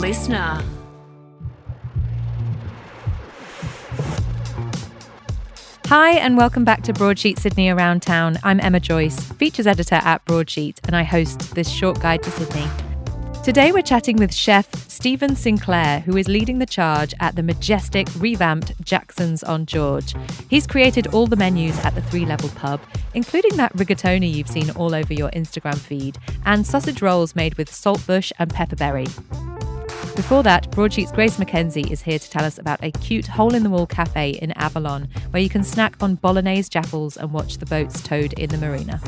listener. Hi, and welcome back to Broadsheet Sydney Around Town. I'm Emma Joyce, features editor at Broadsheet, and I host this short guide to Sydney. Today, we're chatting with chef Steven Sinclair, who is leading the charge at the majestic, revamped Jackson's on George. He's created all the menus at the three level pub, including that rigatoni you've seen all over your Instagram feed, and sausage rolls made with saltbush and pepperberry. Before that, Broadsheet's Grace McKenzie is here to tell us about a cute hole in the wall cafe in Avalon where you can snack on bolognese jaffles and watch the boats towed in the marina.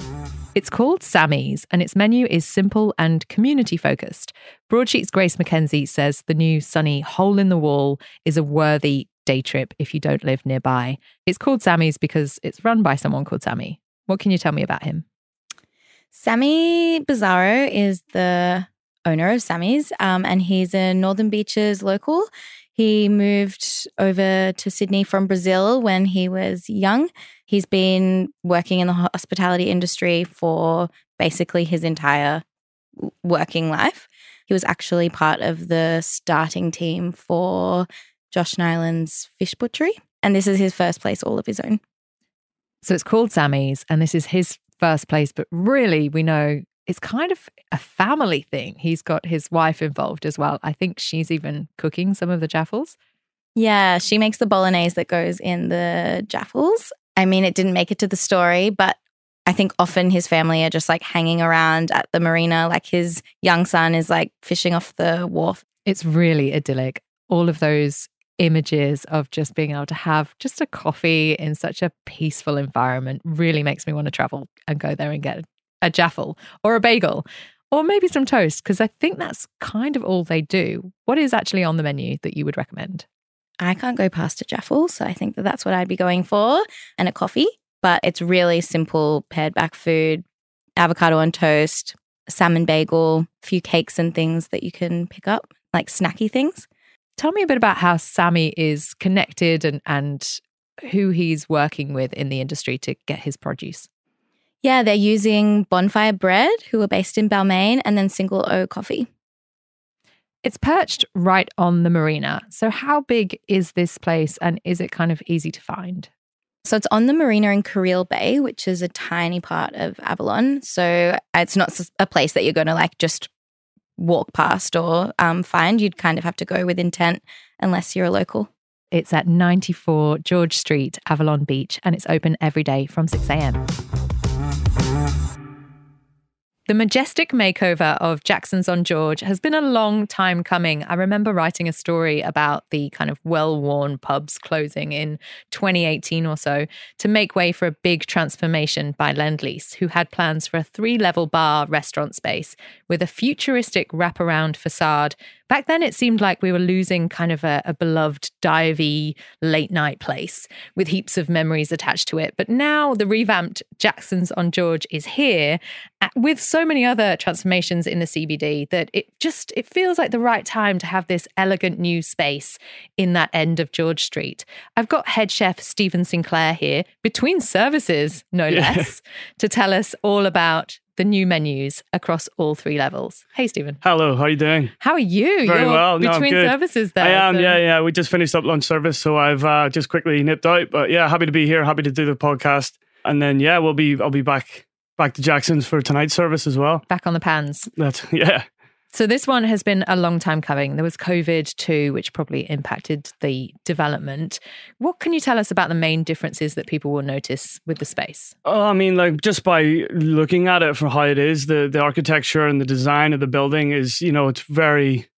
It's called Sammy's and its menu is simple and community focused. Broadsheet's Grace McKenzie says the new sunny hole in the wall is a worthy day trip if you don't live nearby. It's called Sammy's because it's run by someone called Sammy. What can you tell me about him? Sammy Bizarro is the owner of Sammy's, um, and he's a Northern Beaches local. He moved over to Sydney from Brazil when he was young. He's been working in the hospitality industry for basically his entire working life. He was actually part of the starting team for Josh Niland's Fish Butchery, and this is his first place all of his own. So it's called Sammy's, and this is his first place, but really, we know it's kind of a family thing. He's got his wife involved as well. I think she's even cooking some of the jaffles. Yeah, she makes the bolognese that goes in the jaffles. I mean, it didn't make it to the story, but I think often his family are just like hanging around at the marina. Like his young son is like fishing off the wharf. It's really idyllic. All of those images of just being able to have just a coffee in such a peaceful environment really makes me want to travel and go there and get a jaffle or a bagel or maybe some toast because I think that's kind of all they do. What is actually on the menu that you would recommend? I can't go past a jaffle, so I think that that's what I'd be going for and a coffee. But it's really simple pared back food, avocado on toast, salmon bagel, a few cakes and things that you can pick up, like snacky things. Tell me a bit about how Sammy is connected and and who he's working with in the industry to get his produce. Yeah, they're using Bonfire Bread, who are based in Balmain, and then Single O Coffee. It's perched right on the marina. So, how big is this place and is it kind of easy to find? So, it's on the marina in Careel Bay, which is a tiny part of Avalon. So, it's not a place that you're going to like just walk past or um, find. You'd kind of have to go with intent unless you're a local. It's at 94 George Street, Avalon Beach, and it's open every day from 6 a.m. The majestic makeover of Jackson's on George has been a long time coming. I remember writing a story about the kind of well worn pubs closing in 2018 or so to make way for a big transformation by Lendlease, who had plans for a three level bar restaurant space with a futuristic wraparound facade Back then, it seemed like we were losing kind of a, a beloved divey late night place with heaps of memories attached to it. But now the revamped Jackson's on George is here with so many other transformations in the CBD that it just it feels like the right time to have this elegant new space in that end of George Street. I've got head chef Steven Sinclair here between services, no less, to tell us all about the new menus across all three levels. Hey, Steven. Hello, how are you doing? How are you? Very You're well. No, between services there. I am, so. yeah, yeah. We just finished up lunch service, so I've uh, just quickly nipped out. But yeah, happy to be here, happy to do the podcast. And then yeah, we'll be I'll be back back to Jackson's for tonight's service as well. Back on the pans. That's yeah. So this one has been a long time coming. There was COVID too, which probably impacted the development. What can you tell us about the main differences that people will notice with the space? Oh, I mean, like just by looking at it for how it is, the the architecture and the design of the building is, you know, it's very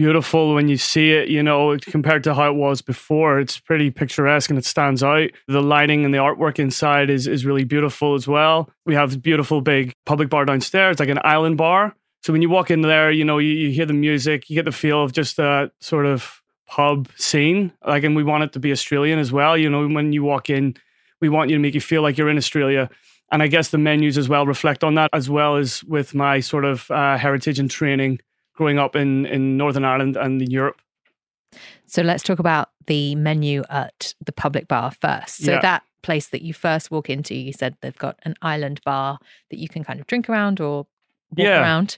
beautiful when you see it, you know, compared to how it was before. It's pretty picturesque and it stands out. The lighting and the artwork inside is is really beautiful as well. We have beautiful big public bar downstairs, like an island bar so when you walk in there, you know, you, you hear the music, you get the feel of just a sort of pub scene. Like, and we want it to be Australian as well. You know, when you walk in, we want you to make you feel like you're in Australia. And I guess the menus as well reflect on that, as well as with my sort of uh, heritage and training growing up in, in Northern Ireland and in Europe. So let's talk about the menu at the public bar first. So Yeah. that place that you first walk into, you said they've got an island bar that you can kind of drink around or walk Yeah. around.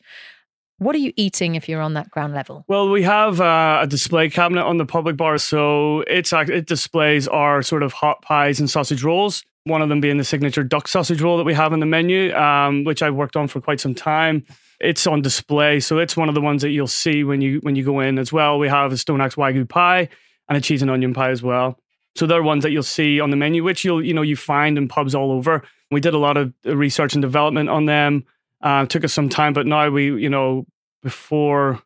What are you eating if you're on that ground level? Well, we have uh, a display cabinet on the public bar, so it's it displays our sort of hot pies and sausage rolls. One of them being the signature duck sausage roll that we have in the menu, um, which I've worked on for quite some time. It's on display, so it's one of the ones that you'll see when you when you go in as well. We have a stone axe wagyu pie and a cheese and onion pie as well. So they're ones that you'll see on the menu, which you'll you know you find in pubs all over. We did a lot of research and development on them. Uh, took us some time, but now we you know before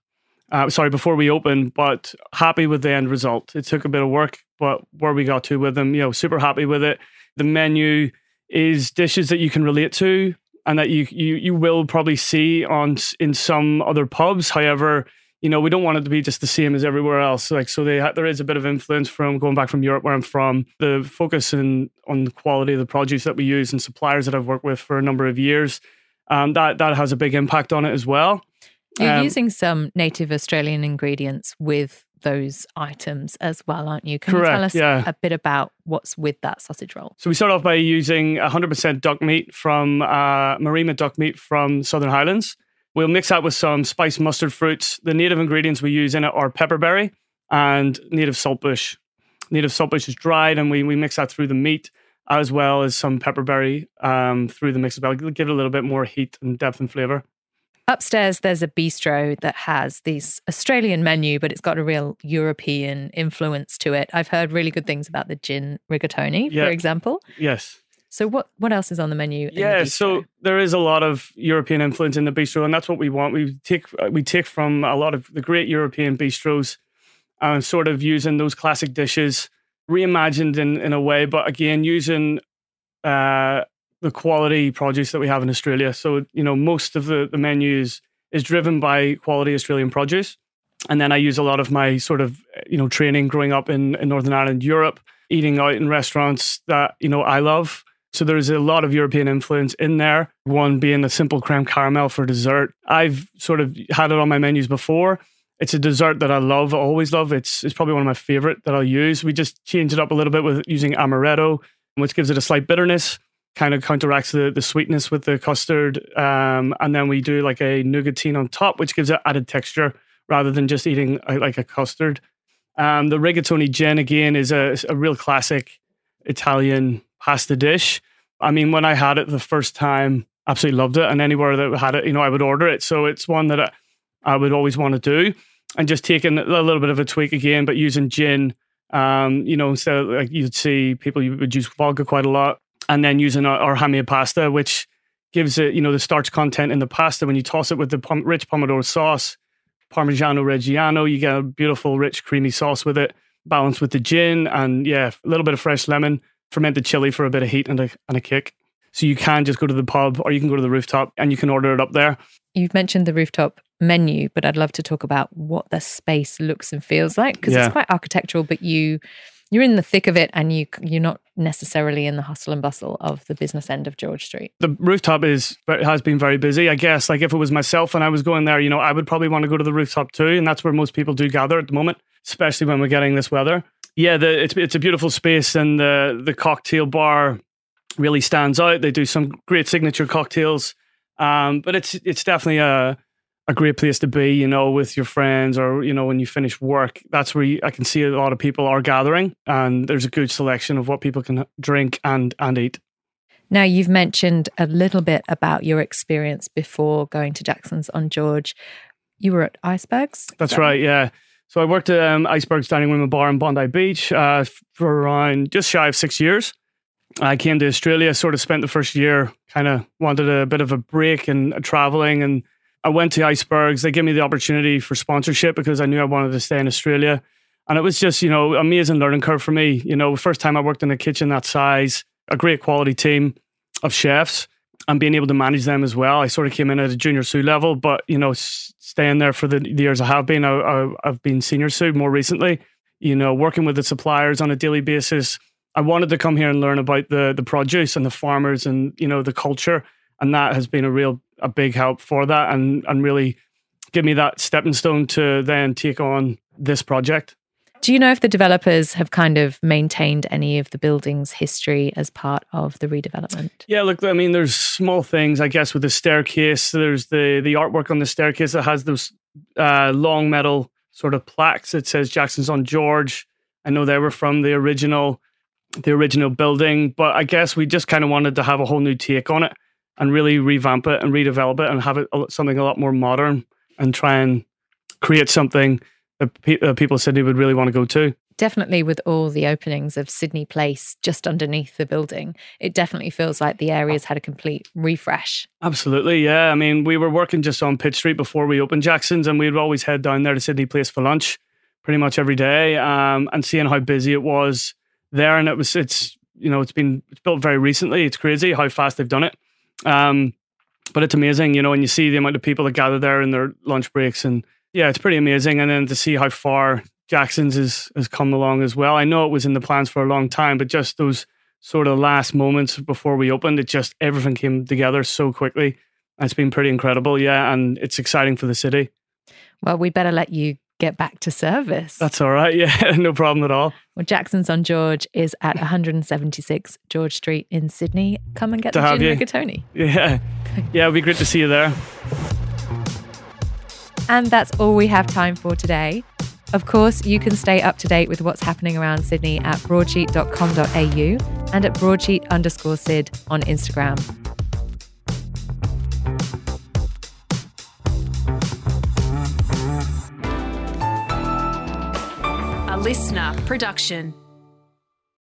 uh, sorry before we opened, but happy with the end result. It took a bit of work, but where we got to with them, you know, super happy with it. The menu is dishes that you can relate to and that you you you will probably see on in some other pubs. However, you know we don't want it to be just the same as everywhere else. Like so, they ha- there is a bit of influence from going back from Europe, where I'm from. The focus in, on the quality of the produce that we use and suppliers that I've worked with for a number of years, um, that that has a big impact on it as well. You're um, using some native Australian ingredients with those items as well, aren't you? Can correct, you tell us yeah. a bit about what's with that sausage roll? So we start off by using 100% duck meat from uh, Maremma duck meat from Southern Highlands. We'll mix that with some spiced mustard fruits. The native ingredients we use in it are pepperberry and native saltbush. Native saltbush is dried, and we, we mix that through the meat as well as some pepperberry um, through the mix as well. Give it a little bit more heat and depth and flavor. Upstairs, there's a bistro that has this Australian menu, but it's got a real European influence to it. I've heard really good things about the gin rigatoni, yeah. for example. Yes. So what what else is on the menu? Yeah, the so there is a lot of European influence in the bistro, and that's what we want. We take we take from a lot of the great European bistros, and sort of using those classic dishes reimagined in in a way, but again using uh, the quality produce that we have in Australia. So, you know, most of the, the menu is, is driven by quality Australian produce. And then I use a lot of my sort of, you know, training growing up in, in Northern Ireland, Europe, eating out in restaurants that, you know, I love. So there's a lot of European influence in there. One being the simple creme caramel for dessert. I've sort of had it on my menus before. It's a dessert that I love, always love. It's it's probably one of my favorite that I'll use. We just change it up a little bit with using amaretto, which gives it a slight bitterness kind of counteracts the, the sweetness with the custard. Um, and then we do like a nougatine on top, which gives it added texture rather than just eating a, like a custard. Um, the rigatoni gin again is a, a real classic Italian pasta dish. I mean, when I had it the first time, absolutely loved it. And anywhere that had it, you know, I would order it. So it's one that I, I would always want to do. And just taking a little bit of a tweak again, but using gin. Um, you know, instead like you'd see people you would use vodka quite a lot and then using our, our hamia pasta, which gives it, you know, the starch content in the pasta. When you toss it with the pom- rich pomodoro sauce, Parmigiano Reggiano, you get a beautiful, rich, creamy sauce with it, balanced with the gin and yeah, a little bit of fresh lemon, fermented chili for a bit of heat and a, and a kick. So you can just go to the pub or you can go to the rooftop and you can order it up there. You've mentioned the rooftop menu, but I'd love to talk about what the space looks and feels like because yeah. it's quite architectural, but you you're in the thick of it and you you're not necessarily in the hustle and bustle of the business end of George Street. The rooftop is has been very busy. I guess like if it was myself and I was going there, you know, I would probably want to go to the rooftop too, and that's where most people do gather at the moment, especially when we're getting this weather. Yeah, the, it's it's a beautiful space, and the the cocktail bar really stands out. They do some great signature cocktails, um, but it's it's definitely a a great place to be, you know, with your friends or, you know, when you finish work. That's where you, I can see a lot of people are gathering and there's a good selection of what people can drink and, and eat. Now, you've mentioned a little bit about your experience before going to Jackson's on George. You were at Icebergs? That's that right, yeah. So I worked at um, Icebergs Dining Room and Bar in Bondi Beach uh, for around just shy of six years. I came to Australia, sort of spent the first year, kind of wanted a bit of a break and uh, traveling and I went to Icebergs. They gave me the opportunity for sponsorship because I knew I wanted to stay in Australia. And it was just, you know, amazing learning curve for me. You know, first time I worked in a kitchen that size, a great quality team of chefs and being able to manage them as well. I sort of came in at a junior sous level, but, you know, staying there for the, the years I have been, I, have been senior sous more recently, you know, working with the suppliers on a daily basis. I wanted to come here and learn about the the produce and the farmers and, you know, the culture. And that has been a real a big help for that and and really give me that stepping stone to then take on this project. Do you know if the developers have kind of maintained any of the building's history as part of the redevelopment? Yeah, look, I mean, there's small things, I guess, with the staircase. There's the the artwork on the staircase that has those uh, long metal sort of plaques that says Jackson's on George. I know they were from the original the original building, but I guess we just kind of wanted to have a whole new take on it and really revamp it and redevelop it and have it something a lot more modern and try and create something that pe- uh, people said they would really want to go to. Definitely, with all the openings of Sydney Place just underneath the building, it definitely feels like the area's had a complete refresh. Absolutely, yeah. I mean, we were working just on Pitt Street before we opened Jackson's, and we'd always head down there to Sydney Place for lunch pretty much every day um, and seeing how busy it was there. And it was, it's, you know, it's been it's built very recently. It's crazy how fast they've done it. Um, but it's amazing, you know, and you see the amount of people that gather there in their lunch breaks and yeah, it's pretty amazing. And then to see how far Jackson's has, has come along as well. I know it was in the plans for a long time, but just those sort of last moments before we opened, it just everything came together so quickly. It's been pretty incredible, yeah, and it's exciting for the city. Well, we better let you get back to service. That's all right. Yeah, no problem at all. Well, Jackson's on George is at 176 George Street in Sydney. Come and get to the gin rigatoni. Yeah, yeah, it'd be great to see you there. And that's all we have time for today. Of course, you can stay up to date with what's happening around Sydney at broadsheet.com.au and at broadsheet underscore syd on Instagram. Listener production.